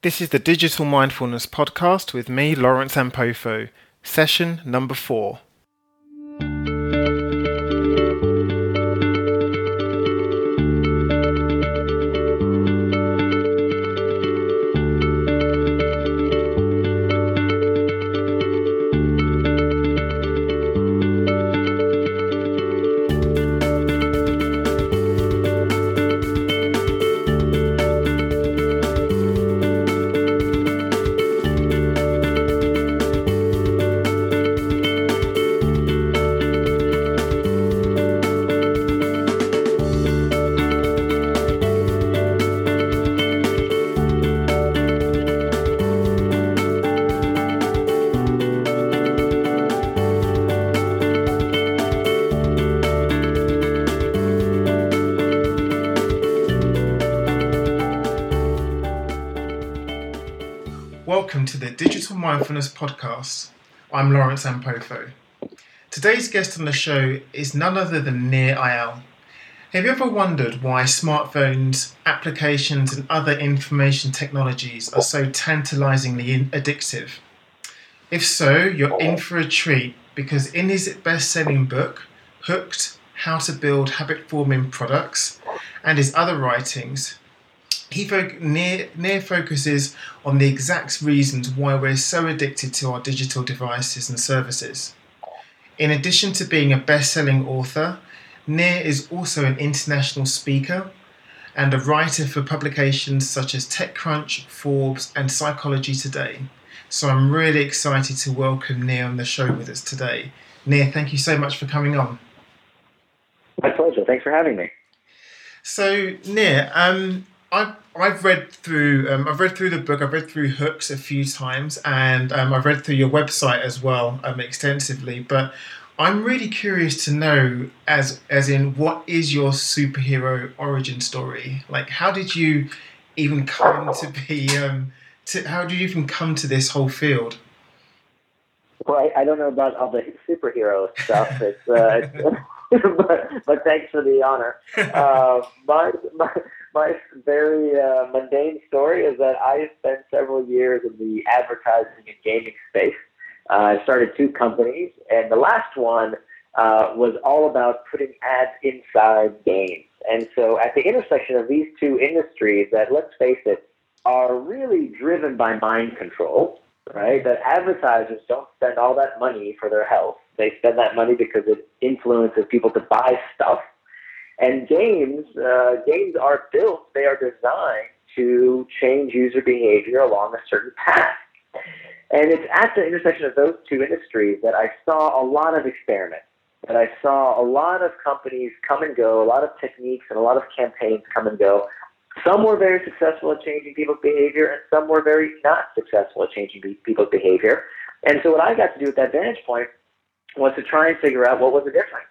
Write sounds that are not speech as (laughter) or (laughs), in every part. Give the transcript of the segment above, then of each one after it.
This is the Digital Mindfulness Podcast with me, Lawrence Ampofo, session number four. Mindfulness Podcast. I'm Lawrence Ampofo. Today's guest on the show is none other than Nir Eyal. Have you ever wondered why smartphones, applications, and other information technologies are so tantalizingly addictive? If so, you're in for a treat because in his best selling book, Hooked How to Build Habit Forming Products, and his other writings, he Nir, Nir focuses on the exact reasons why we're so addicted to our digital devices and services. In addition to being a best selling author, Nir is also an international speaker and a writer for publications such as TechCrunch, Forbes, and Psychology Today. So I'm really excited to welcome Nir on the show with us today. Nir, thank you so much for coming on. My pleasure. Thanks for having me. So, Nir, um, I've I've read through um, I've read through the book. I've read through Hooks a few times, and um, I've read through your website as well um, extensively. But I'm really curious to know, as as in, what is your superhero origin story? Like, how did you even come to be? Um, to, how did you even come to this whole field? Well, I, I don't know about all the superhero stuff. It's, uh, (laughs) but, but thanks for the honor. Uh, my, my my very uh, mundane story is that I spent several years in the advertising and gaming space. Uh, I started two companies, and the last one uh, was all about putting ads inside games. And so, at the intersection of these two industries, that let's face it, are really driven by mind control, right? That advertisers don't spend all that money for their health. They spend that money because it influences people to buy stuff and games, uh, games are built, they are designed to change user behavior along a certain path. And it's at the intersection of those two industries that I saw a lot of experiments, that I saw a lot of companies come and go, a lot of techniques and a lot of campaigns come and go. Some were very successful at changing people's behavior, and some were very not successful at changing people's behavior. And so, what I got to do at that vantage point was to try and figure out what was the difference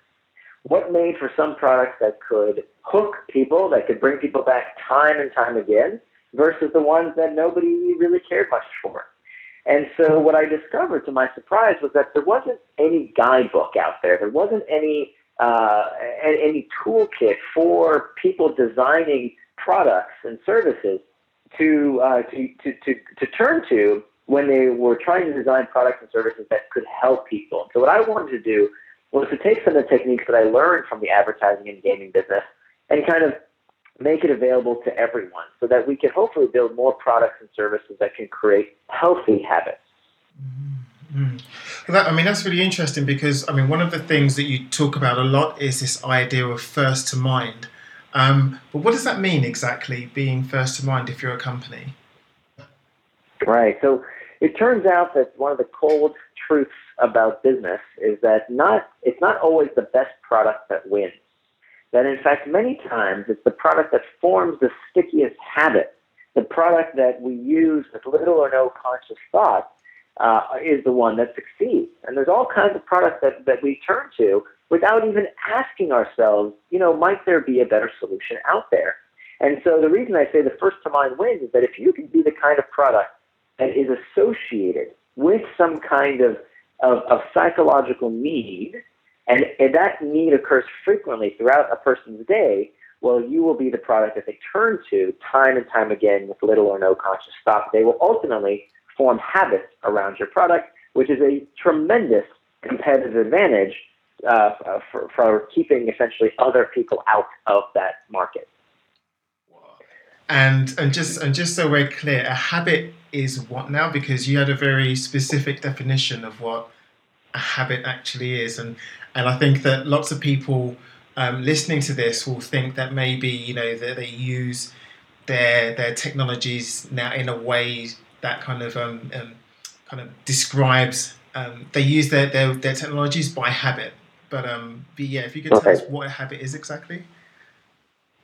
what made for some products that could hook people, that could bring people back time and time again, versus the ones that nobody really cared much for. And so what I discovered to my surprise was that there wasn't any guidebook out there. There wasn't any uh, any toolkit for people designing products and services to, uh, to, to, to, to turn to when they were trying to design products and services that could help people. So what I wanted to do was to take some of the techniques that I learned from the advertising and gaming business and kind of make it available to everyone so that we can hopefully build more products and services that can create healthy habits. Mm-hmm. Well, that, I mean, that's really interesting because, I mean, one of the things that you talk about a lot is this idea of first to mind. Um, but what does that mean exactly, being first to mind if you're a company? Right. So it turns out that one of the cold truths about business is that not it's not always the best product that wins. That in fact many times it's the product that forms the stickiest habit, the product that we use with little or no conscious thought uh, is the one that succeeds. And there's all kinds of products that, that we turn to without even asking ourselves, you know, might there be a better solution out there? And so the reason I say the first to mind wins is that if you can be the kind of product that is associated with some kind of of, of psychological need, and, and that need occurs frequently throughout a person's day, well, you will be the product that they turn to time and time again with little or no conscious thought. They will ultimately form habits around your product, which is a tremendous competitive advantage uh, for, for keeping essentially other people out of that market. And and just and just so we're clear, a habit is what now? Because you had a very specific definition of what a habit actually is, and and I think that lots of people um, listening to this will think that maybe you know that they use their their technologies now in a way that kind of um, um kind of describes um, they use their, their, their technologies by habit. But, um, but yeah, if you could tell us what a habit is exactly.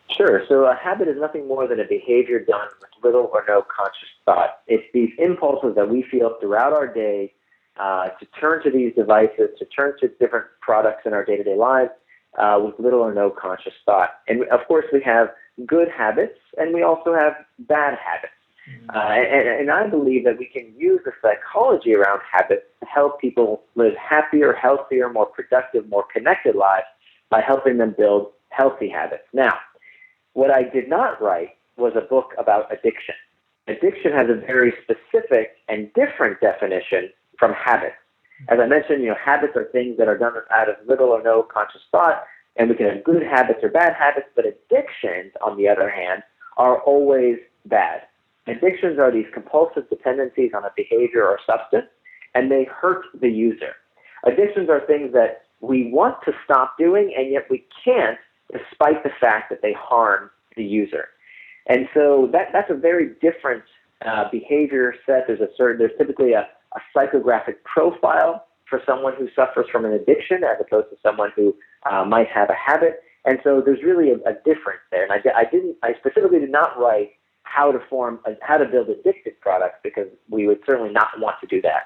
Sure. So a habit is nothing more than a behavior done with little or no conscious thought. It's these impulses that we feel throughout our day uh, to turn to these devices, to turn to different products in our day-to-day lives uh, with little or no conscious thought. And of course, we have good habits, and we also have bad habits. Mm-hmm. Uh, and, and I believe that we can use the psychology around habits to help people live happier, healthier, more productive, more connected lives by helping them build healthy habits. Now, what I did not write was a book about addiction. Addiction has a very specific and different definition from habit. As I mentioned, you know, habits are things that are done out of little or no conscious thought, and we can have good habits or bad habits, but addictions, on the other hand, are always bad. Addictions are these compulsive dependencies on a behavior or substance, and they hurt the user. Addictions are things that we want to stop doing, and yet we can't despite the fact that they harm the user. And so that, that's a very different uh, behavior set. There's a certain, there's typically a, a psychographic profile for someone who suffers from an addiction as opposed to someone who uh, might have a habit. And so there's really a, a difference there. And I, I didn't, I specifically did not write how to form, a, how to build addictive products because we would certainly not want to do that.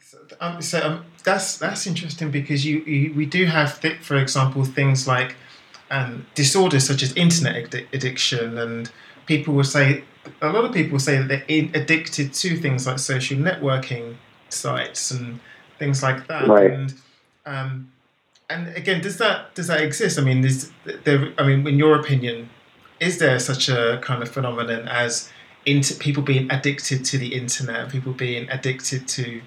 So, um, so um, that's that's interesting because you, you we do have, th- for example, things like um, disorders such as internet addiction, and people will say a lot of people say that they're addicted to things like social networking sites and things like that. Right. And um, and again, does that does that exist? I mean, is there? I mean, in your opinion, is there such a kind of phenomenon as into people being addicted to the internet, people being addicted to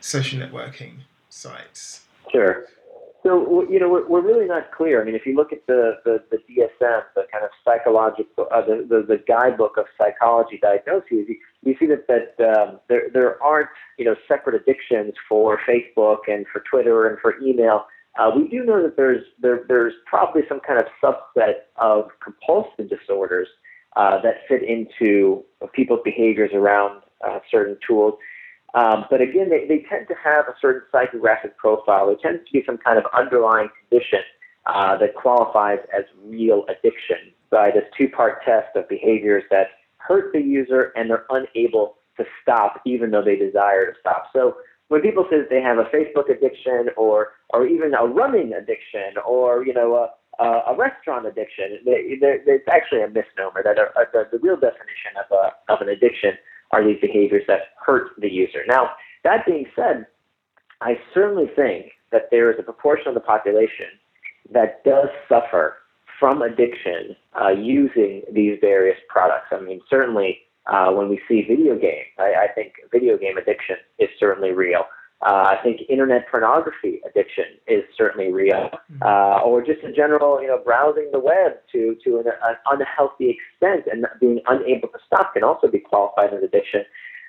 social networking sites? Sure. So you know we're, we're really not clear. I mean, if you look at the the, the DSM, the kind of psychological, uh, the, the the guidebook of psychology diagnoses, you, you see that that um, there there aren't you know separate addictions for Facebook and for Twitter and for email. Uh, we do know that there's there there's probably some kind of subset of compulsive disorders uh, that fit into people's behaviors around uh, certain tools. Um, but again, they, they tend to have a certain psychographic profile. There tends to be some kind of underlying condition uh, that qualifies as real addiction by this two part test of behaviors that hurt the user and they're unable to stop even though they desire to stop. So when people say that they have a Facebook addiction or, or even a running addiction or, you know, a, a, restaurant addiction, they, it's actually a misnomer that the, the real definition of, a, of an addiction are these behaviors that hurt the user. Now, that being said, I certainly think that there is a proportion of the population that does suffer from addiction uh, using these various products. I mean, certainly uh, when we see video games, I, I think video game addiction is certainly real. Uh, I think internet pornography addiction is certainly real, mm-hmm. uh, or just in general, you know, browsing the web to to an, an unhealthy extent and being unable to stop can also be qualified as addiction.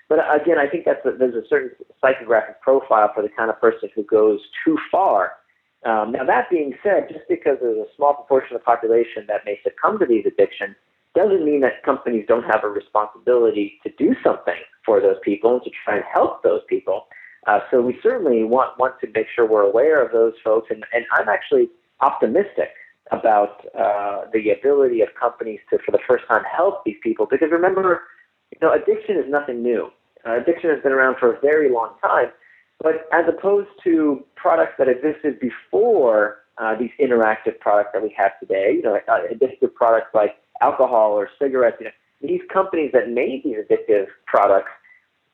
But again, I think that's a, there's a certain psychographic profile for the kind of person who goes too far. Um, now, that being said, just because there's a small proportion of the population that may succumb to these addictions, doesn't mean that companies don't have a responsibility to do something for those people and to try and help those people. Uh, so we certainly want want to make sure we're aware of those folks, and, and I'm actually optimistic about uh, the ability of companies to, for the first time, help these people. Because remember, you know, addiction is nothing new. Uh, addiction has been around for a very long time, but as opposed to products that existed before uh, these interactive products that we have today, you know, uh, addictive products like alcohol or cigarettes, you know, these companies that made these addictive products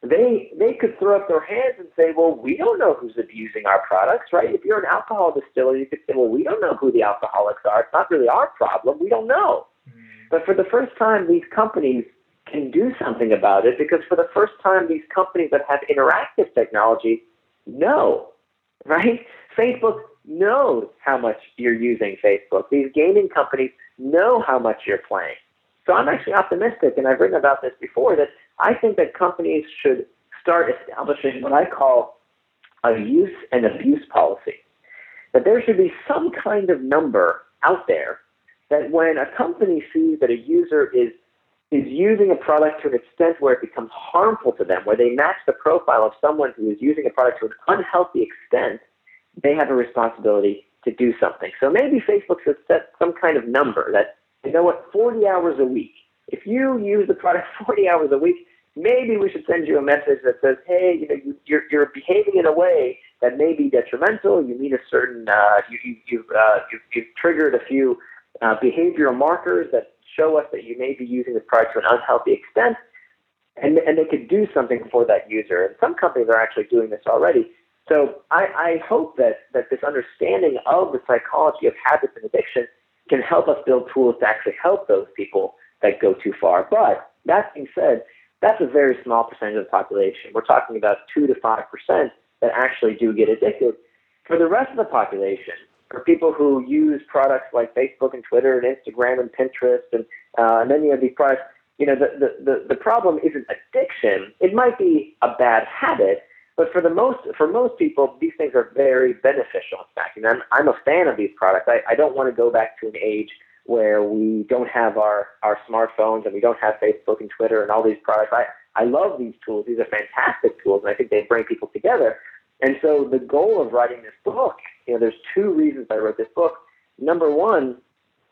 they they could throw up their hands and say, well, we don't know who's abusing our products, right? If you're an alcohol distiller, you could say, well, we don't know who the alcoholics are. It's not really our problem. We don't know. Mm. But for the first time, these companies can do something about it because for the first time, these companies that have interactive technology know, right? Facebook knows how much you're using Facebook. These gaming companies know how much you're playing. So I'm actually optimistic, and I've written about this before, that I think that companies should start establishing what I call a use and abuse policy. That there should be some kind of number out there that when a company sees that a user is is using a product to an extent where it becomes harmful to them, where they match the profile of someone who is using a product to an unhealthy extent, they have a responsibility to do something. So maybe Facebook should set some kind of number that, you know what, 40 hours a week. If you use the product (laughs) 40 hours a week, maybe we should send you a message that says, hey, you know, you, you're, you're behaving in a way that may be detrimental. You meet a certain, uh, you, you, you've, uh, you've, you've triggered a few uh, behavioral markers that show us that you may be using this product to an unhealthy extent, and, and they could do something for that user. And some companies are actually doing this already. So I, I hope that, that this understanding of the psychology of habits and addiction can help us build tools to actually help those people that go too far. But that being said, that's a very small percentage of the population. We're talking about 2 to 5% that actually do get addicted. For the rest of the population, for people who use products like Facebook and Twitter and Instagram and Pinterest and uh, many of these products, you know, the, the, the, the problem isn't addiction. It might be a bad habit, but for the most for most people, these things are very beneficial. In fact, and I'm I'm a fan of these products. I, I don't want to go back to an age where we don't have our, our smartphones and we don't have Facebook and Twitter and all these products. I, I love these tools. These are fantastic tools, and I think they bring people together. And so the goal of writing this book, you know, there's two reasons I wrote this book. Number one,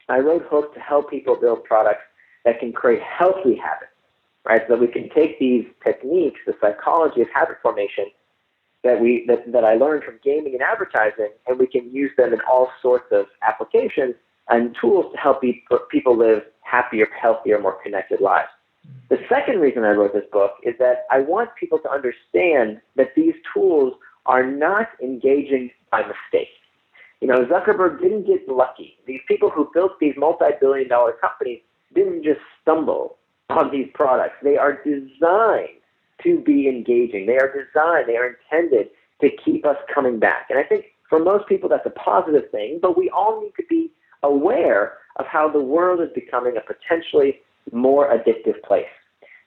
I wrote Hook to help people build products that can create healthy habits, right? So that we can take these techniques, the psychology of habit formation that we that, that I learned from gaming and advertising, and we can use them in all sorts of applications and tools to help people live happier, healthier, more connected lives. The second reason I wrote this book is that I want people to understand that these tools are not engaging by mistake. You know, Zuckerberg didn't get lucky. These people who built these multi-billion dollar companies didn't just stumble on these products. They are designed to be engaging. They are designed, they are intended to keep us coming back. And I think for most people that's a positive thing, but we all need to be aware of how the world is becoming a potentially more addictive place.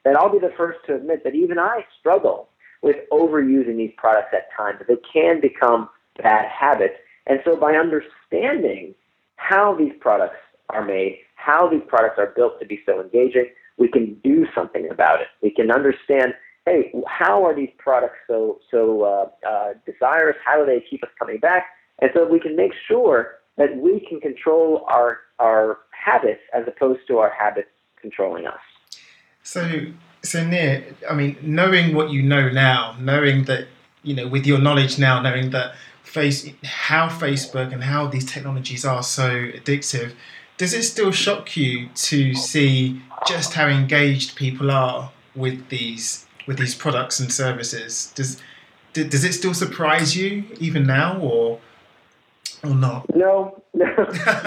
And I'll be the first to admit that even I struggle with overusing these products at times. They can become bad habits. And so by understanding how these products are made, how these products are built to be so engaging, we can do something about it. We can understand, hey, how are these products so so uh, uh, desirous? How do they keep us coming back? And so we can make sure that we can control our our habits as opposed to our habits controlling us. So so Nir, I mean, knowing what you know now, knowing that you know, with your knowledge now, knowing that face how Facebook and how these technologies are so addictive, does it still shock you to see just how engaged people are with these with these products and services? Does does it still surprise you even now, or or not? No, (laughs) no.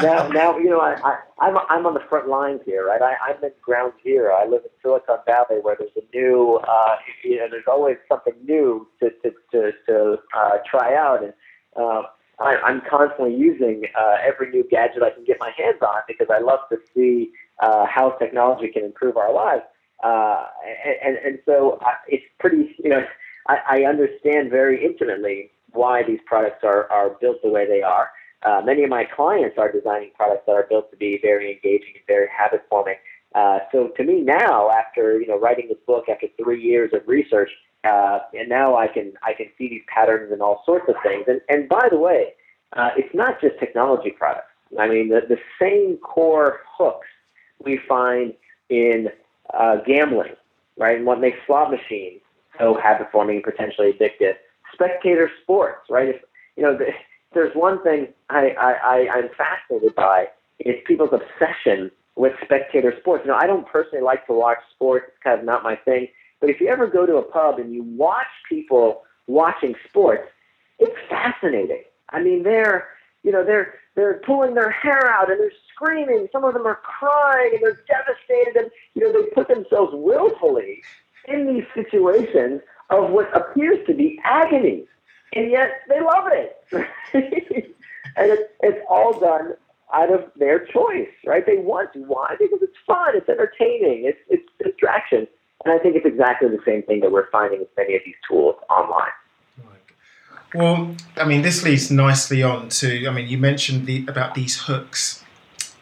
now, now you know, I, I, I'm I'm on the front lines here, right? I, I'm in ground zero. I live in Silicon Valley, where there's a new, uh, you know, there's always something new to to to, to uh, try out, and uh, I, I'm constantly using uh, every new gadget I can get my hands on because I love to see uh, how technology can improve our lives. Uh, and, and so I, it's pretty, you know, I, I understand very intimately why these products are, are built the way they are. Uh, many of my clients are designing products that are built to be very engaging and very habit forming. Uh, so to me now, after you know writing this book, after three years of research, uh, and now I can I can see these patterns in all sorts of things. And and by the way, uh, it's not just technology products. I mean the the same core hooks we find in uh, gambling, right? And what makes slot machines so habit forming and potentially addictive spectator sports, right? If you know, the, there's one thing I, I, I I'm fascinated by is people's obsession with spectator sports. You know, I don't personally like to watch sports; it's kind of not my thing. But if you ever go to a pub and you watch people watching sports, it's fascinating. I mean, they're you know they're they're pulling their hair out and they're screaming. Some of them are crying and they're devastated, and you know they put themselves willfully in these situations of what appears to be agony, and yet they love it. (laughs) and it's, it's all done out of their choice, right? They want to. Why? Because it's fun, it's entertaining, it's it's distraction. And I think it's exactly the same thing that we're finding with many of these tools online. Well, I mean, this leads nicely on to. I mean, you mentioned the about these hooks.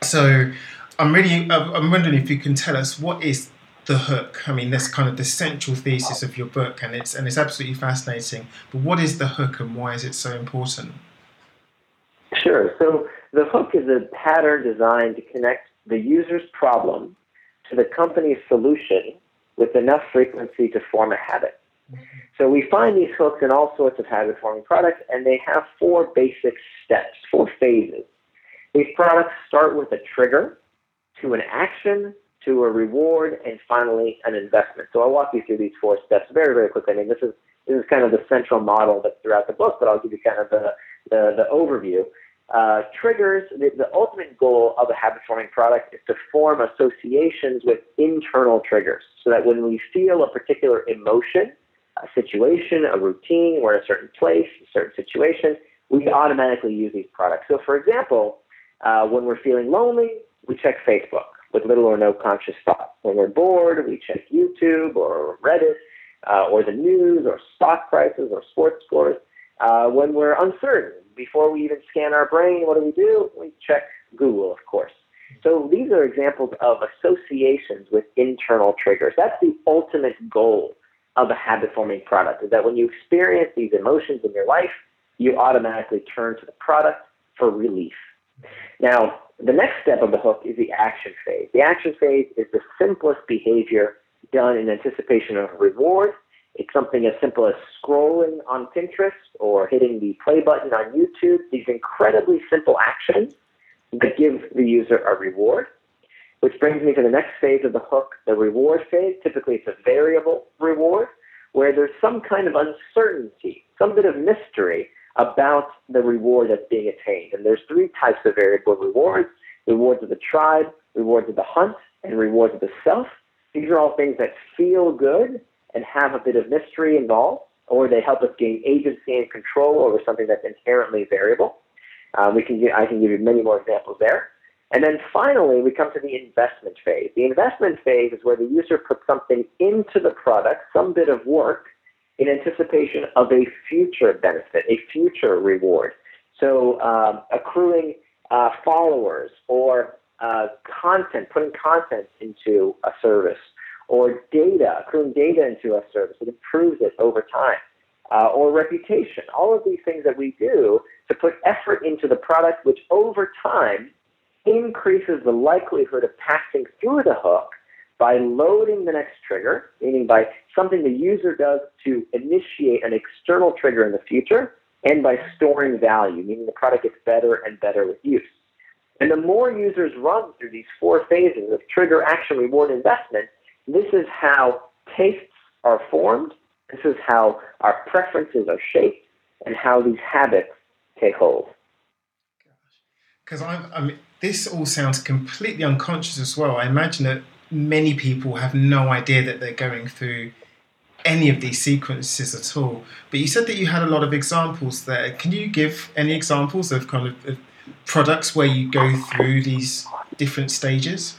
So, I'm really. I'm wondering if you can tell us what is the hook. I mean, that's kind of the central thesis of your book, and it's and it's absolutely fascinating. But what is the hook, and why is it so important? Sure. So the hook is a pattern designed to connect the user's problem to the company's solution with enough frequency to form a habit. Mm-hmm. So we find these hooks in all sorts of habit forming products, and they have four basic steps, four phases. These products start with a trigger, to an action, to a reward, and finally an investment. So I'll walk you through these four steps very, very quickly. I mean, this is this is kind of the central model that's throughout the book, but I'll give you kind of the the, the overview. Uh, triggers, the, the ultimate goal of a habit forming product is to form associations with internal triggers so that when we feel a particular emotion, a situation, a routine, we're in a certain place, a certain situation, we automatically use these products. So, for example, uh, when we're feeling lonely, we check Facebook with little or no conscious thought. When we're bored, we check YouTube or Reddit uh, or the news or stock prices or sports scores. Uh, when we're uncertain, before we even scan our brain, what do we do? We check Google, of course. So these are examples of associations with internal triggers. That's the ultimate goal of a habit forming product is that when you experience these emotions in your life, you automatically turn to the product for relief. Now, the next step of the hook is the action phase. The action phase is the simplest behavior done in anticipation of a reward. It's something as simple as scrolling on Pinterest or hitting the play button on YouTube. These incredibly simple actions that give the user a reward. Which brings me to the next phase of the hook, the reward phase. Typically, it's a variable reward where there's some kind of uncertainty, some bit of mystery about the reward that's being attained. And there's three types of variable rewards rewards of the tribe, rewards of the hunt, and rewards of the self. These are all things that feel good and have a bit of mystery involved, or they help us gain agency and control over something that's inherently variable. Um, we can, I can give you many more examples there. And then finally, we come to the investment phase. The investment phase is where the user puts something into the product, some bit of work, in anticipation of a future benefit, a future reward. So um, accruing uh, followers or uh, content, putting content into a service, or data, accruing data into a service that improves it over time, uh, or reputation. All of these things that we do to put effort into the product, which over time increases the likelihood of passing through the hook by loading the next trigger, meaning by something the user does to initiate an external trigger in the future, and by storing value, meaning the product gets better and better with use. And the more users run through these four phases of trigger, action, reward, investment, this is how tastes are formed, this is how our preferences are shaped, and how these habits take hold. Because I'm, this all sounds completely unconscious as well. I imagine that many people have no idea that they're going through any of these sequences at all. But you said that you had a lot of examples there. Can you give any examples of kind of, of products where you go through these different stages?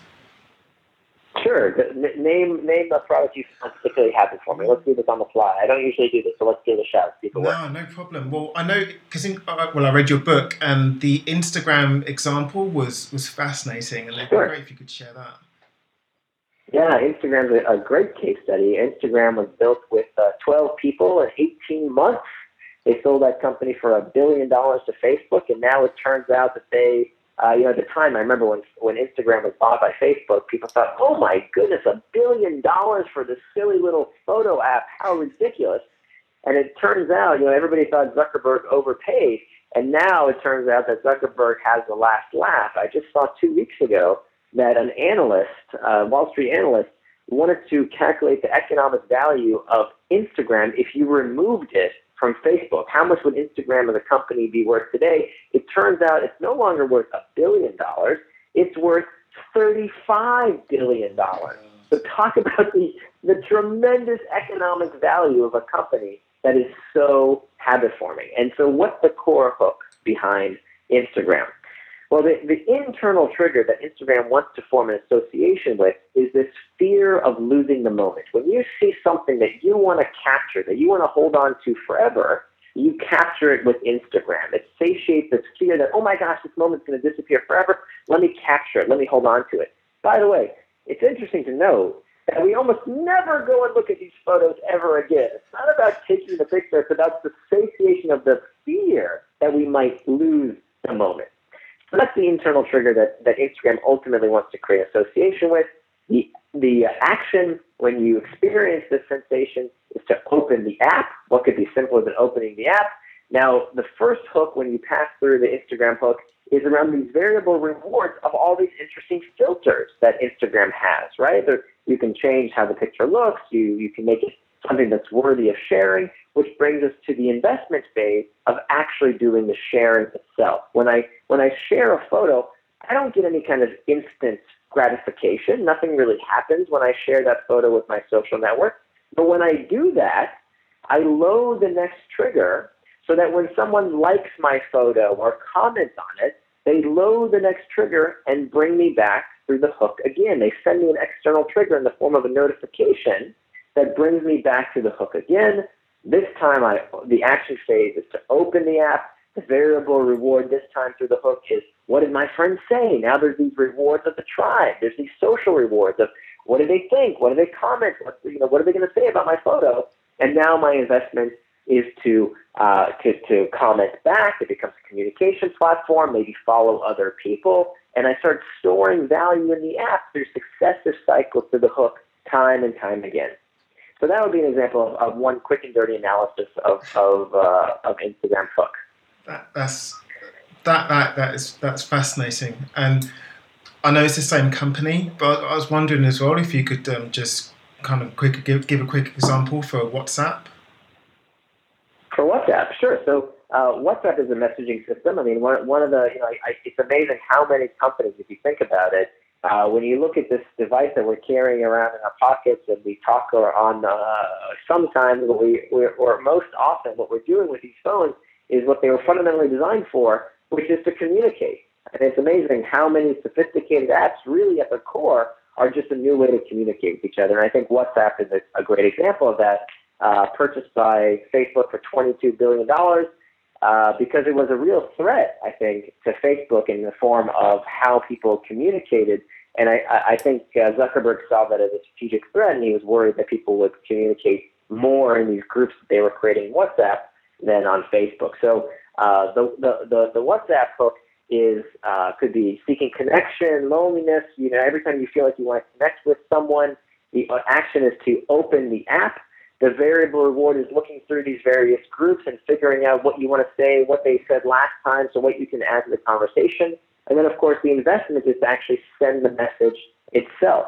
Sure. Name name a product you found particularly happy for me. Let's do this on the fly. I don't usually do this, so let's give it a shot. See no, works. no problem. Well, I know because uh, well, I read your book, and the Instagram example was was fascinating, and it'd be Sure. great if you could share that. Yeah, Instagram's a, a great case study. Instagram was built with uh, 12 people in 18 months. They sold that company for a billion dollars to Facebook, and now it turns out that they, uh, you know, at the time, I remember when when Instagram was bought by Facebook, people thought, "Oh my goodness, a billion dollars for this silly little photo app? How ridiculous!" And it turns out, you know, everybody thought Zuckerberg overpaid, and now it turns out that Zuckerberg has the last laugh. I just saw two weeks ago that an analyst, uh, Wall Street analyst, wanted to calculate the economic value of Instagram if you removed it from Facebook. How much would Instagram as a company be worth today? It turns out it's no longer worth a billion dollars. It's worth $35 billion. So talk (laughs) about the, the tremendous economic value of a company that is so habit forming. And so what's the core hook behind Instagram? Well, the, the internal trigger that Instagram wants to form an association with is this fear of losing the moment. When you see something that you want to capture, that you want to hold on to forever, you capture it with Instagram. It satiates this fear that, oh my gosh, this moment's going to disappear forever. Let me capture it. Let me hold on to it. By the way, it's interesting to note that we almost never go and look at these photos ever again. It's not about taking the picture, it's about the satiation of the fear that we might lose the moment. So that's the internal trigger that, that Instagram ultimately wants to create association with. The, the action when you experience this sensation is to open the app. What could be simpler than opening the app? Now, the first hook when you pass through the Instagram hook is around these variable rewards of all these interesting filters that Instagram has, right? There, you can change how the picture looks. You, you can make it something that's worthy of sharing, which brings us to the investment phase of actually doing the sharing itself. When I, when I share a photo, I don't get any kind of instant gratification. Nothing really happens when I share that photo with my social network. But when I do that, I load the next trigger so that when someone likes my photo or comments on it, they load the next trigger and bring me back through the hook again. They send me an external trigger in the form of a notification that brings me back to the hook again. This time, I, the action phase is to open the app. The variable reward this time through the hook is what did my friends say? Now there's these rewards of the tribe. There's these social rewards of what do they think? What do they comment? What, you know, what are they going to say about my photo? And now my investment is to, uh, to, to comment back. It becomes a communication platform, maybe follow other people. And I start storing value in the app through successive cycles through the hook time and time again. So that would be an example of, of one quick and dirty analysis of, of, uh, of Instagram hook. That, that's that that that is that's fascinating, and I know it's the same company, but I was wondering as well if you could um, just kind of quick give give a quick example for WhatsApp. For WhatsApp, sure. So uh, WhatsApp is a messaging system. I mean, one, one of the, you know, I, it's amazing how many companies, if you think about it, uh, when you look at this device that we're carrying around in our pockets and we talk or on, uh, sometimes we, we're, or most often what we're doing with these phones is what they were fundamentally designed for, which is to communicate. And it's amazing how many sophisticated apps really at the core are just a new way to communicate with each other. And I think WhatsApp is a, a great example of that uh, purchased by Facebook for $22 billion uh, because it was a real threat, I think, to Facebook in the form of how people communicated. And I, I think uh, Zuckerberg saw that as a strategic threat, and he was worried that people would communicate more in these groups that they were creating WhatsApp than on Facebook. So uh, the, the, the, the WhatsApp hook is uh, could be seeking connection, loneliness. You know, every time you feel like you want to connect with someone, the action is to open the app the variable reward is looking through these various groups and figuring out what you want to say, what they said last time, so what you can add to the conversation. And then, of course, the investment is to actually send the message itself.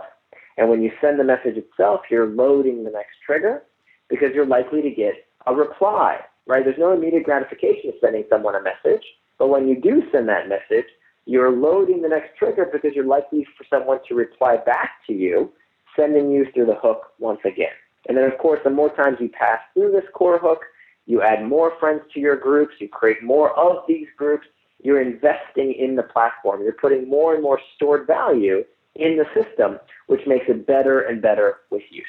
And when you send the message itself, you're loading the next trigger because you're likely to get a reply, right? There's no immediate gratification of sending someone a message. But when you do send that message, you're loading the next trigger because you're likely for someone to reply back to you, sending you through the hook once again. And then, of course, the more times you pass through this core hook, you add more friends to your groups, you create more of these groups, you're investing in the platform. You're putting more and more stored value in the system, which makes it better and better with use.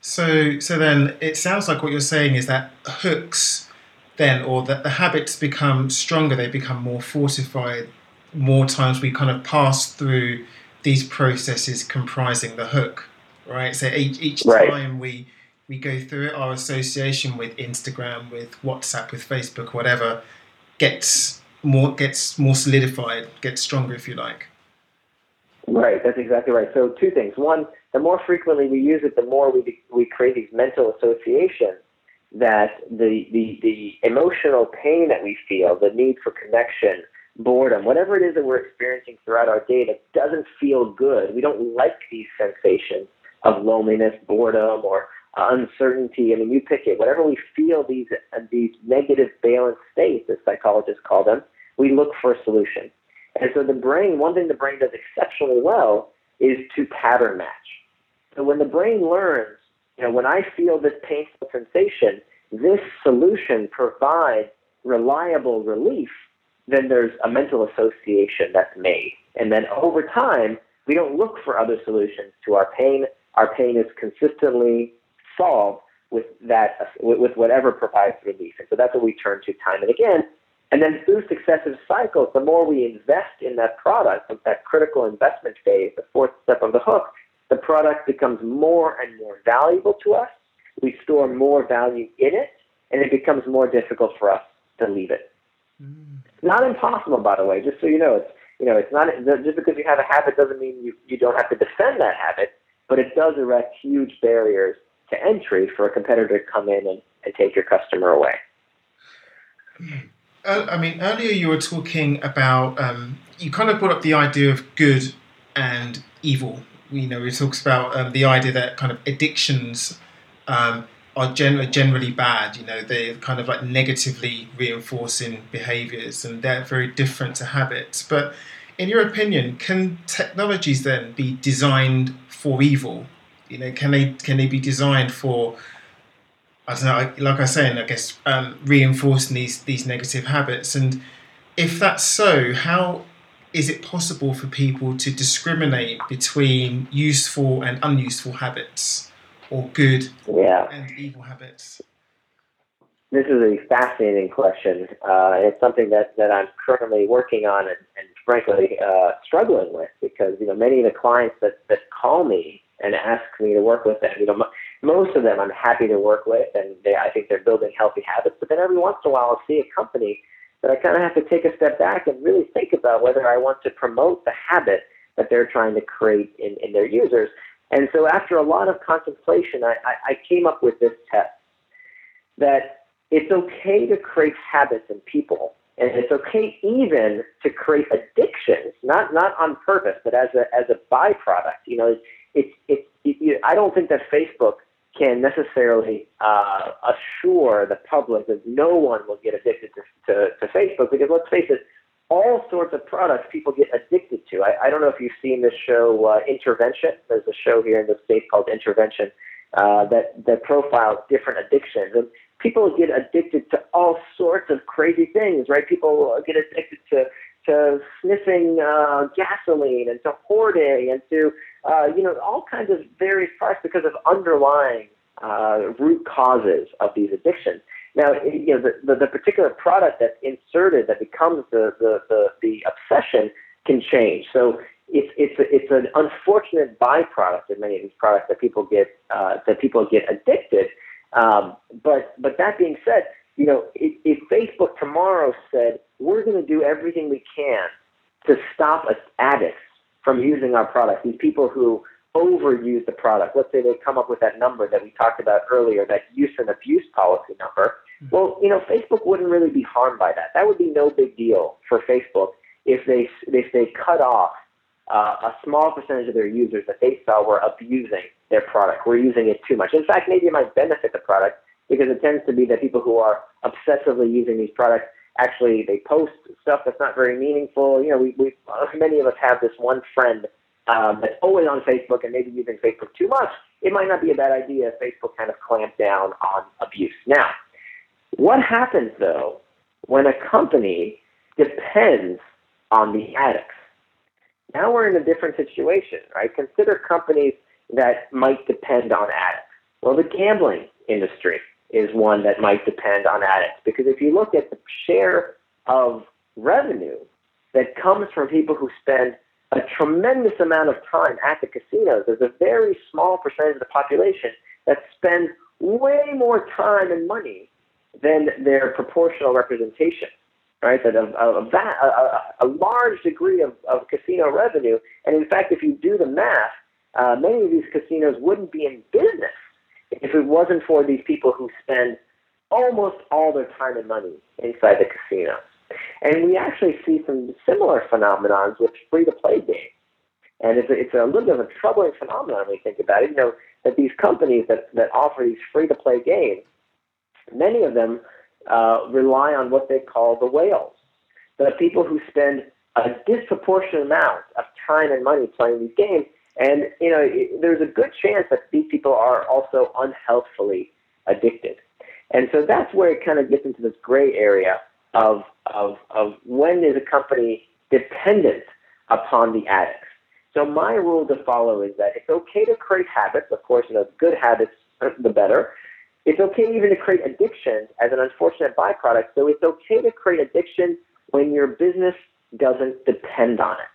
So, so then it sounds like what you're saying is that hooks, then, or that the habits become stronger, they become more fortified. More times we kind of pass through these processes comprising the hook right? So each, each right. time we we go through it, our association with Instagram, with WhatsApp, with Facebook, whatever, gets more gets more solidified, gets stronger, if you like. Right, that's exactly right. So two things. One, the more frequently we use it, the more we we create these mental associations that the the the emotional pain that we feel, the need for connection, boredom, whatever it is that we're experiencing throughout our day that doesn't feel good. We don't like these sensations of loneliness, boredom, or uh, uncertainty. I mean, you pick it. Whatever we feel these these negative valence states, as psychologists call them, we look for a solution. And so the brain, one thing the brain does exceptionally well is to pattern match. So when the brain learns, you know, when I feel this painful sensation, this solution provides reliable relief, then there's a mental association that's made. And then over time, we don't look for other solutions to our pain. Our pain is consistently solved with that, with whatever provides relief. And so that's what we turn to time and again. And then through successive cycles, the more we invest in that product, that critical investment phase, the fourth step of the hook, the product becomes more and more valuable to us. We store more value in it, and it becomes more difficult for us to leave it. Mm. Not impossible, by the way. Just so you know, it's you know, it's not just because you have a habit doesn't mean you, you don't have to defend that habit, but it does erect huge barriers to entry for a competitor to come in and, and take your customer away. Uh, I mean, earlier you were talking about um, you kind of brought up the idea of good and evil. You know, it talks about um, the idea that kind of addictions um, are gen- generally bad. You know, they're kind of like negatively reinforcing behaviors, and they're very different to habits. But in your opinion, can technologies then be designed for evil? You know, can they can they be designed for I don't know, like I was saying, I guess um, reinforcing these these negative habits. And if that's so, how is it possible for people to discriminate between useful and unuseful habits? or good yeah. and evil habits? This is a fascinating question. Uh, it's something that, that I'm currently working on and, and frankly uh, struggling with because you know many of the clients that, that call me and ask me to work with them, you know, m- most of them I'm happy to work with, and they, I think they're building healthy habits. But then every once in a while, I'll see a company that I kind of have to take a step back and really think about whether I want to promote the habit that they're trying to create in, in their users. And so after a lot of contemplation, I, I, I came up with this test that it's okay to create habits in people. And it's okay even to create addictions, not not on purpose, but as a as a byproduct. You know, it's it's it, it, I don't think that Facebook can necessarily uh, assure the public that no one will get addicted to, to, to Facebook because let's face it, all sorts of products people get addicted to. I, I don't know if you've seen this show uh, Intervention. There's a show here in the states called Intervention uh, that that profiles different addictions, and people get addicted to all sorts of crazy things. Right? People get addicted to to sniffing uh, gasoline and to hoarding and to uh, you know all kinds of various products because of underlying uh, root causes of these addictions. Now, you know, the, the, the particular product that's inserted that becomes the, the, the, the obsession can change. So it's it's it's an unfortunate byproduct of many of these products that people get uh, that people get addicted. Um, but but that being said, you know, if, if Facebook tomorrow said we're going to do everything we can to stop addicts from using our product, these people who overuse the product. Let's say they come up with that number that we talked about earlier, that use and abuse policy number. Mm-hmm. Well, you know, Facebook wouldn't really be harmed by that. That would be no big deal for Facebook if they if they cut off uh, a small percentage of their users that they saw were abusing their product, were using it too much. In fact, maybe it might benefit the product because it tends to be that people who are obsessively using these products actually they post stuff that's not very meaningful. You know, we, we many of us have this one friend um, that's always on Facebook and maybe using Facebook too much, it might not be a bad idea if Facebook kind of clamped down on abuse. Now, what happens though when a company depends on the addicts? Now we're in a different situation, right? Consider companies that might depend on addicts. Well, the gambling industry is one that might depend on addicts because if you look at the share of revenue that comes from people who spend a tremendous amount of time at the casinos. There's a very small percentage of the population that spends way more time and money than their proportional representation. Right, that a, a, a, a large degree of, of casino revenue, and in fact, if you do the math, uh, many of these casinos wouldn't be in business if it wasn't for these people who spend almost all their time and money inside the casino. And we actually see some similar phenomenons with free-to-play games. And it's a, it's a little bit of a troubling phenomenon when you think about it. You know, that these companies that, that offer these free-to-play games, many of them uh, rely on what they call the whales. The people who spend a disproportionate amount of time and money playing these games. And, you know, there's a good chance that these people are also unhealthfully addicted. And so that's where it kind of gets into this gray area of, of, of when is a company dependent upon the addicts. So my rule to follow is that it's okay to create habits. Of course, you know, good habits, the better. It's okay even to create addiction as an unfortunate byproduct. So it's okay to create addiction when your business doesn't depend on it.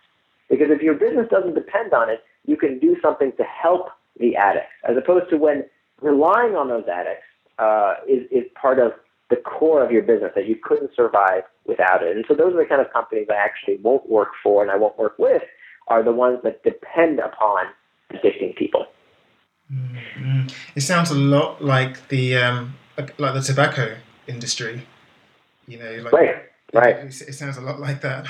Because if your business doesn't depend on it, you can do something to help the addicts, as opposed to when relying on those addicts uh, is, is part of the core of your business that you couldn't survive without it. And so those are the kind of companies I actually won't work for and I won't work with are the ones that depend upon addicting people. Mm-hmm. It sounds a lot like the um, like the tobacco industry. You know, like, right, right. It, it sounds a lot like that.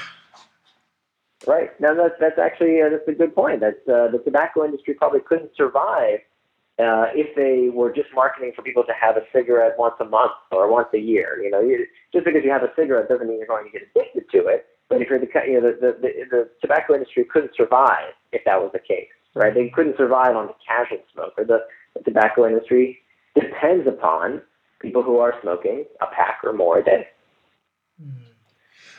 Right. Now that's that's actually uh, that's a good point. That uh, the tobacco industry probably couldn't survive uh, if they were just marketing for people to have a cigarette once a month or once a year. You know, you, just because you have a cigarette doesn't mean you're going to get addicted to it. But if you're the you know the, the, the, the tobacco industry couldn't survive if that was the case, right? They couldn't survive on the casual smoker. The, the tobacco industry depends upon people who are smoking a pack or more a day.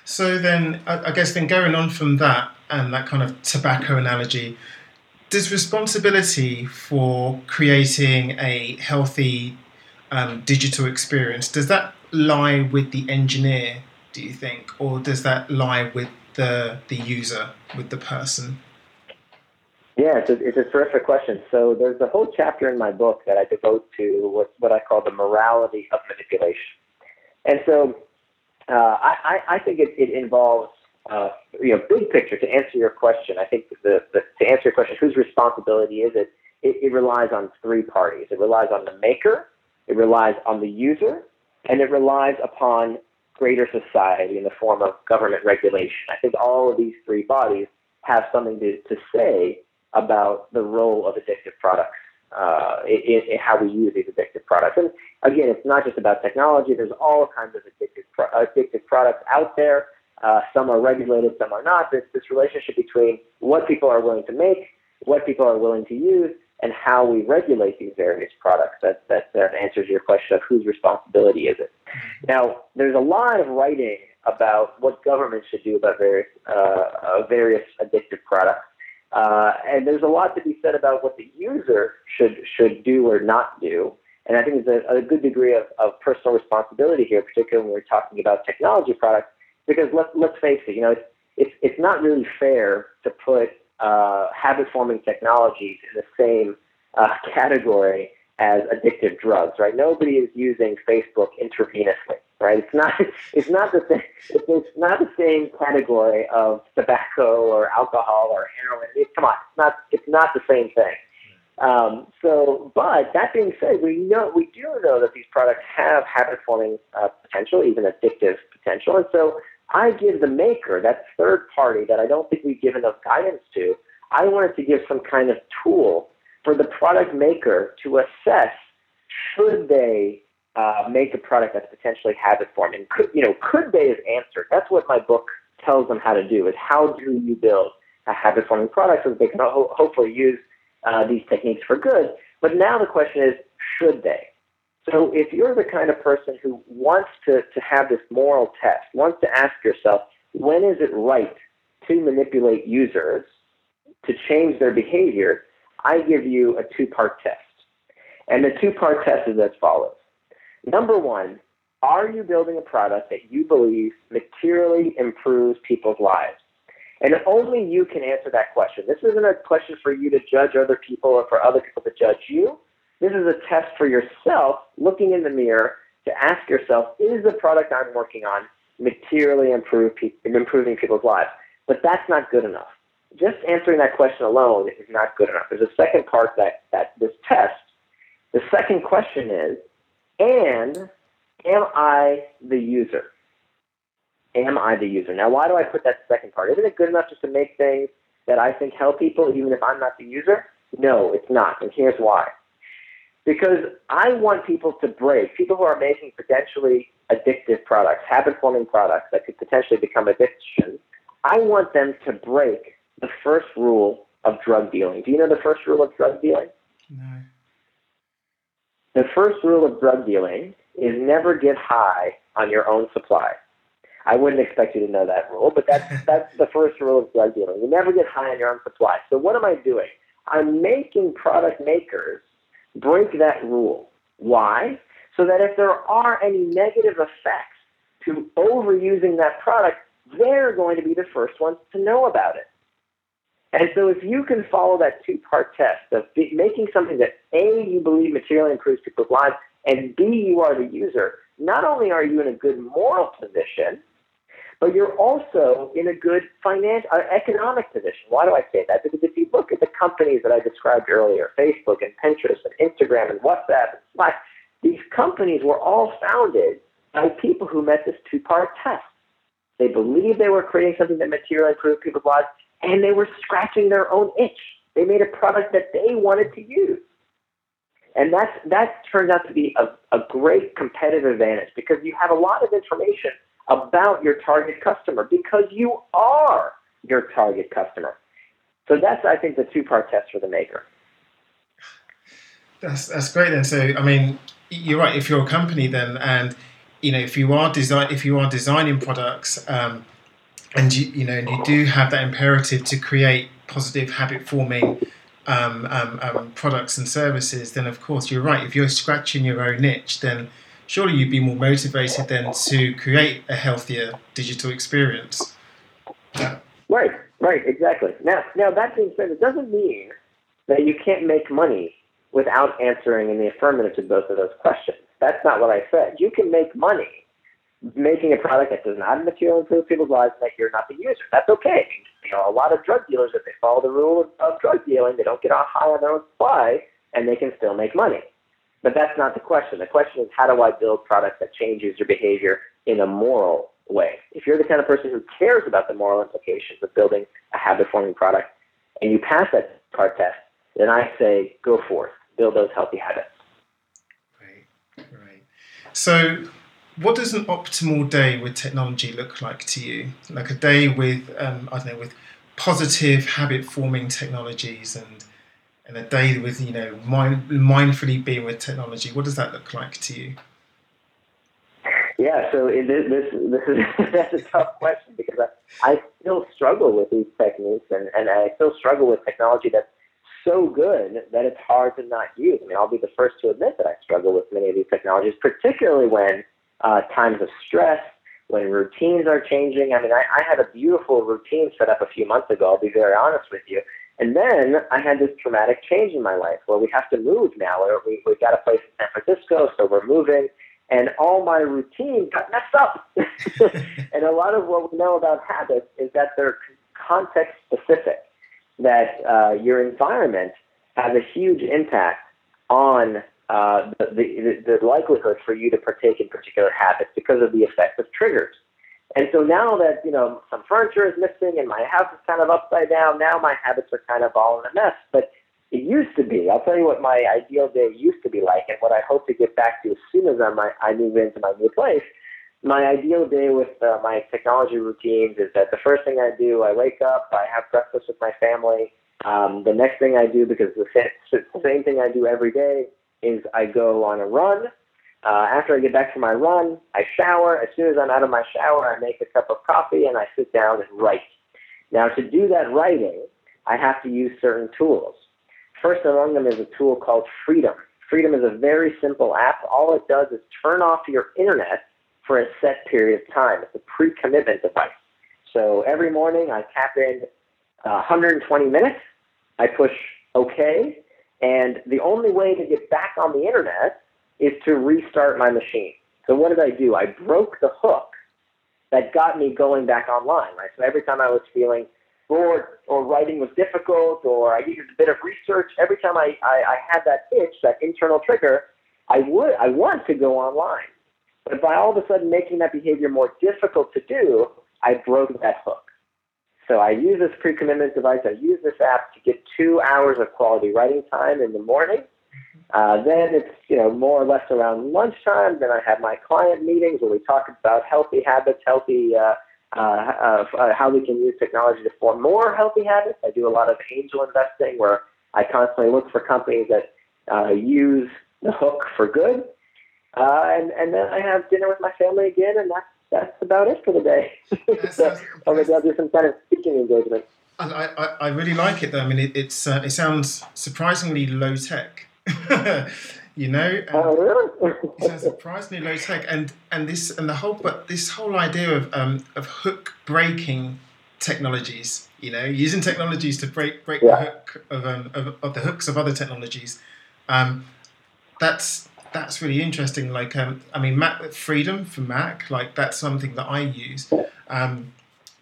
So then, I guess then going on from that and that kind of tobacco analogy, does responsibility for creating a healthy um, digital experience does that lie with the engineer? Do you think, or does that lie with the the user, with the person? Yeah, it's a, it's a terrific question. So there's a whole chapter in my book that I devote to what, what I call the morality of manipulation. And so uh, I, I think it, it involves, uh, you know, big picture to answer your question. I think the, the, to answer your question, whose responsibility is it? it? It relies on three parties. It relies on the maker, it relies on the user, and it relies upon greater society in the form of government regulation. I think all of these three bodies have something to, to say about the role of addictive products uh, in, in, how we use these addictive products. And again, it's not just about technology. There's all kinds of addictive, pro- addictive products out there. Uh, some are regulated, some are not. There's this relationship between what people are willing to make, what people are willing to use, and how we regulate these various products. That, that, that answers your question of whose responsibility is it. Now, there's a lot of writing about what government should do about various, uh, uh, various addictive products. Uh, and there's a lot to be said about what the user should should do or not do. And I think there's a, a good degree of, of personal responsibility here, particularly when we're talking about technology products, because let's let's face it, you know, it's it's, it's not really fair to put uh, habit forming technologies in the same uh, category as addictive drugs, right? Nobody is using Facebook intravenously, right? It's not (laughs) it's not the same it's not the same category of tobacco or alcohol or heroin. It, come on, it's not it's not the same thing. Um, so, but that being said, we know we do know that these products have habit forming uh, potential, even addictive potential, and so I give the maker, that third party that I don't think we give enough guidance to, I wanted to give some kind of tool for the product maker to assess should they uh, make a product that's potentially habit forming. Could, you know, could they have answered. That's what my book tells them how to do. Is how do you build a habit forming product so that they can ho- hopefully use uh, these techniques for good. But now the question is, should they? So if you're the kind of person who wants to, to have this moral test, wants to ask yourself, when is it right to manipulate users to change their behavior, I give you a two part test. And the two part test is as follows. Number one, are you building a product that you believe materially improves people's lives? And only you can answer that question. This isn't a question for you to judge other people or for other people to judge you. This is a test for yourself, looking in the mirror to ask yourself, is the product I'm working on materially improve pe- improving people's lives? But that's not good enough. Just answering that question alone is not good enough. There's a second part that, that this test. The second question is, and am I the user? am I the user? Now, why do I put that second part? Isn't it good enough just to make things that I think help people even if I'm not the user? No, it's not. And here's why. Because I want people to break, people who are making potentially addictive products, habit forming products that could potentially become addiction, I want them to break the first rule of drug dealing. Do you know the first rule of drug dealing? No. The first rule of drug dealing is never get high on your own supply. I wouldn't expect you to know that rule, but that's (laughs) that's the first rule of drug dealing. You never get high on your own supply. So what am I doing? I'm making product makers break that rule. Why? So that if there are any negative effects to overusing that product, they're going to be the first ones to know about it. And so if you can follow that two-part test of making something that A, you believe materially improves people's lives, and B, you are the user, not only are you in a good moral position, but you're also in a good financial, uh, economic position. Why do I say that? Because if you look at the companies that I described earlier, Facebook and Pinterest and Instagram and WhatsApp and Slack, these companies were all founded by people who met this two-part test. They believed they were creating something that materially improved people's lives, and they were scratching their own itch. They made a product that they wanted to use. And that's, that turns out to be a, a great competitive advantage because you have a lot of information about your target customer because you are your target customer. So that's, I think, the two-part test for the maker. That's that's great. Then, so I mean, you're right. If you're a company, then and you know, if you are design, if you are designing products, um, and you you know, and you do have that imperative to create positive habit forming um, um, um, products and services, then of course you're right. If you're scratching your own niche, then surely you'd be more motivated then to create a healthier digital experience. Yeah. Right, right, exactly. Now, now that being said, it doesn't mean that you can't make money without answering in the affirmative to both of those questions. That's not what I said. You can make money making a product that does not materially improve people's lives and that you're not the user. That's okay. You know, a lot of drug dealers, if they follow the rule of, of drug dealing, they don't get high on their own supply and they can still make money. But that's not the question. The question is how do I build products that change user behavior in a moral way? If you're the kind of person who cares about the moral implications of building a habit forming product and you pass that part test, then I say go forth, build those healthy habits. Right, right. So, what does an optimal day with technology look like to you? Like a day with, um, I don't know, with positive habit forming technologies and and a day with you know mind, mindfully being with technology what does that look like to you yeah so this this, this is (laughs) that's a tough question because I, I still struggle with these techniques and, and I still struggle with technology that's so good that it's hard to not use. I mean, I'll be the first to admit that I struggle with many of these technologies, particularly when uh, times of stress, when routines are changing. I mean, I, I had a beautiful routine set up a few months ago. I'll be very honest with you. And then I had this traumatic change in my life where we have to move now. We, we got a place in San Francisco, so we're moving. And all my routine got messed up. (laughs) and a lot of what we know about habits is that they're context specific, that uh, your environment has a huge impact on uh, the, the, the likelihood for you to partake in particular habits because of the effect of triggers. And so now that, you know, some furniture is missing and my house is kind of upside down, now my habits are kind of all in a mess. But it used to be, I'll tell you what my ideal day used to be like and what I hope to get back to as soon as I'm, I move into my new place. My ideal day with uh, my technology routines is that the first thing I do, I wake up, I have breakfast with my family. Um, the next thing I do, because same, the same thing I do every day, is I go on a run uh, after I get back from my run, I shower. As soon as I'm out of my shower, I make a cup of coffee and I sit down and write. Now, to do that writing, I have to use certain tools. First among them is a tool called Freedom. Freedom is a very simple app. All it does is turn off your internet for a set period of time. It's a pre commitment device. So every morning I tap in uh, 120 minutes, I push OK, and the only way to get back on the internet is to restart my machine. So what did I do? I broke the hook that got me going back online, right? So every time I was feeling bored or writing was difficult or I needed a bit of research, every time I, I, I had that itch, that internal trigger, I would I want to go online. But by all of a sudden making that behavior more difficult to do, I broke that hook. So I use this pre-commitment device. I use this app to get two hours of quality writing time in the morning. Uh, then it's you know more or less around lunchtime. Then I have my client meetings where we talk about healthy habits, healthy uh, uh, uh, uh, how we can use technology to form more healthy habits. I do a lot of angel investing where I constantly look for companies that uh, use the hook for good. And, and then I have dinner with my family again, and that's, that's about it for the day. (laughs) so, or maybe I'll do some kind of speaking engagement. I, I, I really like it though. I mean, it, it's, uh, it sounds surprisingly low tech. (laughs) you know, oh, really? it sounds surprisingly low tech, and and this and the whole but this whole idea of um, of hook breaking technologies. You know, using technologies to break break yeah. the hook of, um, of, of the hooks of other technologies. Um, that's that's really interesting. Like, um, I mean, Mac Freedom for Mac, like that's something that I use. Um,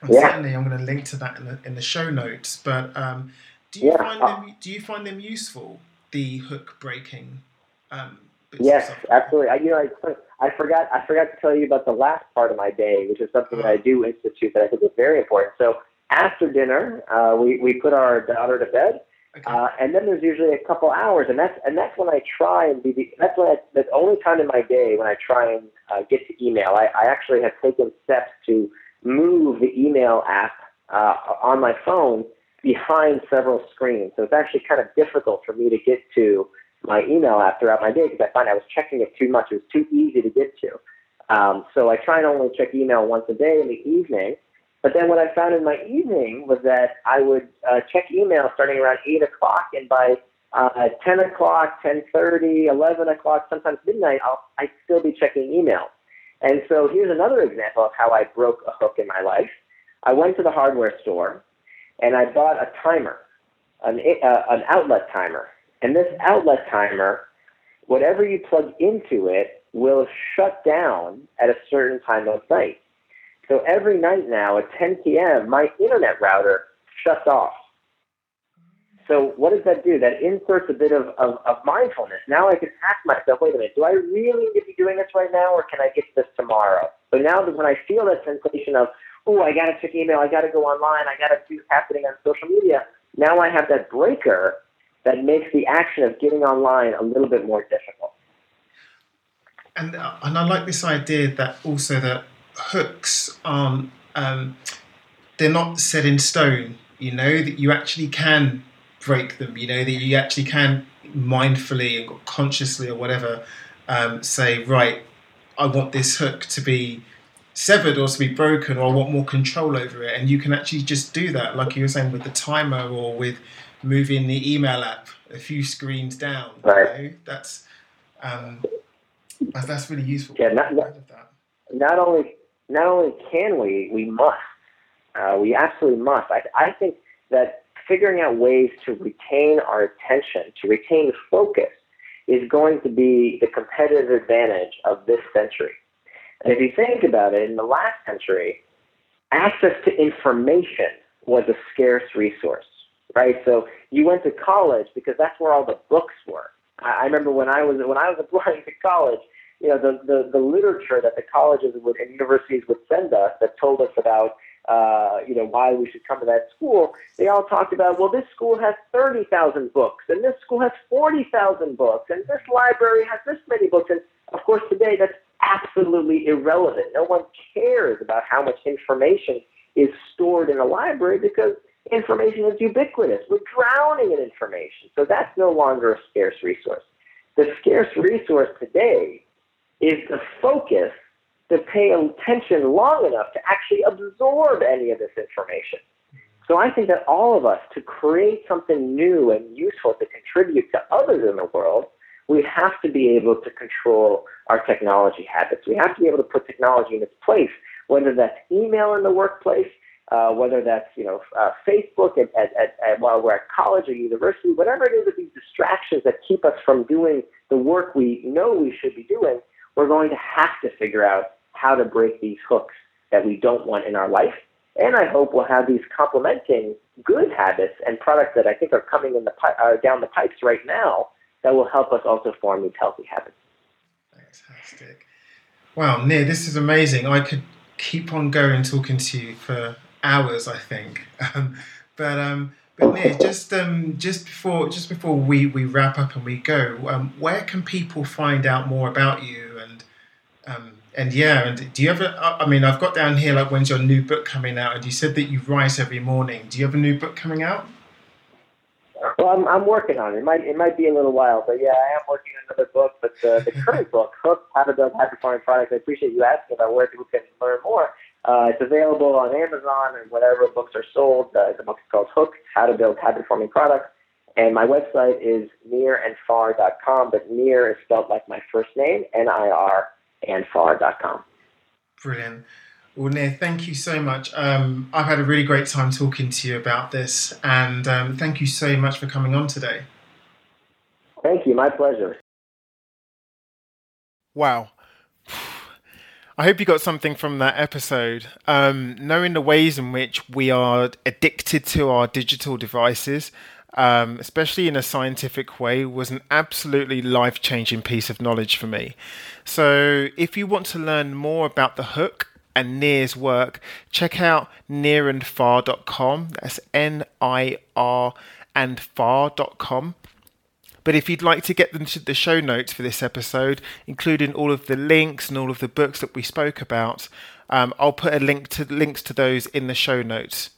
yeah. Certainly, I'm going to link to that in the in the show notes. But um, do you yeah. find them do you find them useful? The hook breaking. Um, yes, absolutely. I, you know, I, I forgot I forgot to tell you about the last part of my day, which is something that I oh. do institute that I think is very important. So after dinner, uh, we we put our daughter to bed Okay. Uh, and then there's usually a couple hours, and that's and that's when I try and be. The, that's when I, the only time in my day when I try and uh, get to email. I, I actually have taken steps to move the email app uh, on my phone behind several screens. So it's actually kind of difficult for me to get to my email app throughout my day because I find I was checking it too much. It was too easy to get to. Um, so I try and only check email once a day in the evening. But then what I found in my evening was that I would uh, check email starting around 8 o'clock, and by uh, 10 o'clock, 10.30, 11 o'clock, sometimes midnight, I'll, I'd still be checking email. And so here's another example of how I broke a hook in my life. I went to the hardware store, and I bought a timer, an, uh, an outlet timer. And this outlet timer, whatever you plug into it, will shut down at a certain time of night. So every night now at 10 p.m., my internet router shuts off. So what does that do? That inserts a bit of, of, of, mindfulness. Now I can ask myself, wait a minute, do I really need to be doing this right now or can I get this tomorrow? So now that when I feel that sensation of, oh, I got to check email, I got to go online, I got to what's happening on social media, now I have that breaker that makes the action of getting online a little bit more difficult. And, uh, and I like this idea that also that hooks aren't um, they're not set in stone. You know that you actually can break them. You know that you actually can mindfully and consciously or whatever um, say right. I want this hook to be severed or to be broken, or I want more control over it. And you can actually just do that, like you were saying with the timer or with moving the email app a few screens down. Right. You know? That's um, that's really useful. Yeah, not, not, not only not only can we, we must. Uh, we absolutely must. I, I think that figuring out ways to retain our attention, to retain focus, is going to be the competitive advantage of this century. And if you think about it, in the last century, access to information was a scarce resource, right? So you went to college because that's where all the books were. I I remember when I was when I was applying to college, you know, the, the, the literature that the colleges would, and universities would send us that told us about, uh, you know, why we should come to that school, they all talked about, well, this school has 30,000 books, and this school has 40,000 books, and this library has this many books. And of course, today that's absolutely irrelevant. No one cares about how much information is stored in a library because information is ubiquitous. We're drowning in information. So that's no longer a scarce resource. The scarce resource today is the focus to pay attention long enough to actually absorb any of this information. So I think that all of us, to create something new and useful to contribute to others in the world, we have to be able to control our technology habits. We have to be able to put technology in its place, whether that's email in the workplace, uh, whether that's you know uh, Facebook at, at, at, at, while we're at college or university, whatever it is these distractions that keep us from doing the work we know we should be doing, we're going to have to figure out how to break these hooks that we don't want in our life. And I hope we'll have these complementing good habits and products that I think are coming in the uh, down the pipes right now that will help us also form these healthy habits. Fantastic. Wow, Nir, this is amazing. I could keep on going talking to you for hours, I think. (laughs) Um, but um, but Nir, just um, just before just before we, we wrap up and we go, um, where can people find out more about you um, and yeah, and do you ever? I mean, I've got down here like when's your new book coming out? And you said that you write every morning. Do you have a new book coming out? Well, I'm, I'm working on it. It might it might be a little while, but yeah, I am working on another book. But the, the (laughs) current book, Hook: How to Build Habit-Forming Products. I appreciate you asking about where people can learn more. Uh, it's available on Amazon and whatever books are sold. Uh, the book is called Hook: How to Build Habit-Forming Products. And my website is nearandfar.com, but near is spelled like my first name, N-I-R, and far.com. Brilliant. Well, Nir, thank you so much. Um, I've had a really great time talking to you about this, and um, thank you so much for coming on today. Thank you. My pleasure. Wow. I hope you got something from that episode. Um, knowing the ways in which we are addicted to our digital devices, um, especially in a scientific way, was an absolutely life changing piece of knowledge for me. So, if you want to learn more about the hook, and Nir's work, check out nirandfar.com. That's N I R and far.com. But if you'd like to get the show notes for this episode, including all of the links and all of the books that we spoke about, um, I'll put a link to links to those in the show notes.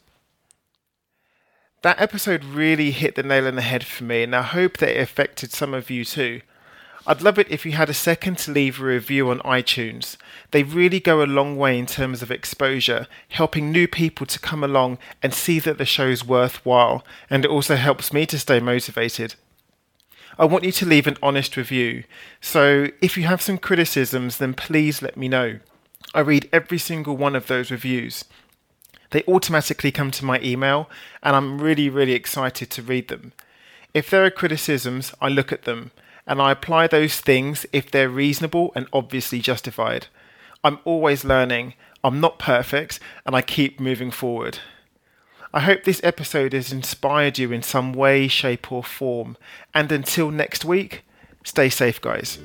That episode really hit the nail on the head for me, and I hope that it affected some of you too. I'd love it if you had a second to leave a review on iTunes. They really go a long way in terms of exposure, helping new people to come along and see that the show's worthwhile, and it also helps me to stay motivated. I want you to leave an honest review, so if you have some criticisms, then please let me know. I read every single one of those reviews. They automatically come to my email, and I'm really, really excited to read them. If there are criticisms, I look at them and I apply those things if they're reasonable and obviously justified. I'm always learning, I'm not perfect, and I keep moving forward. I hope this episode has inspired you in some way, shape, or form. And until next week, stay safe, guys.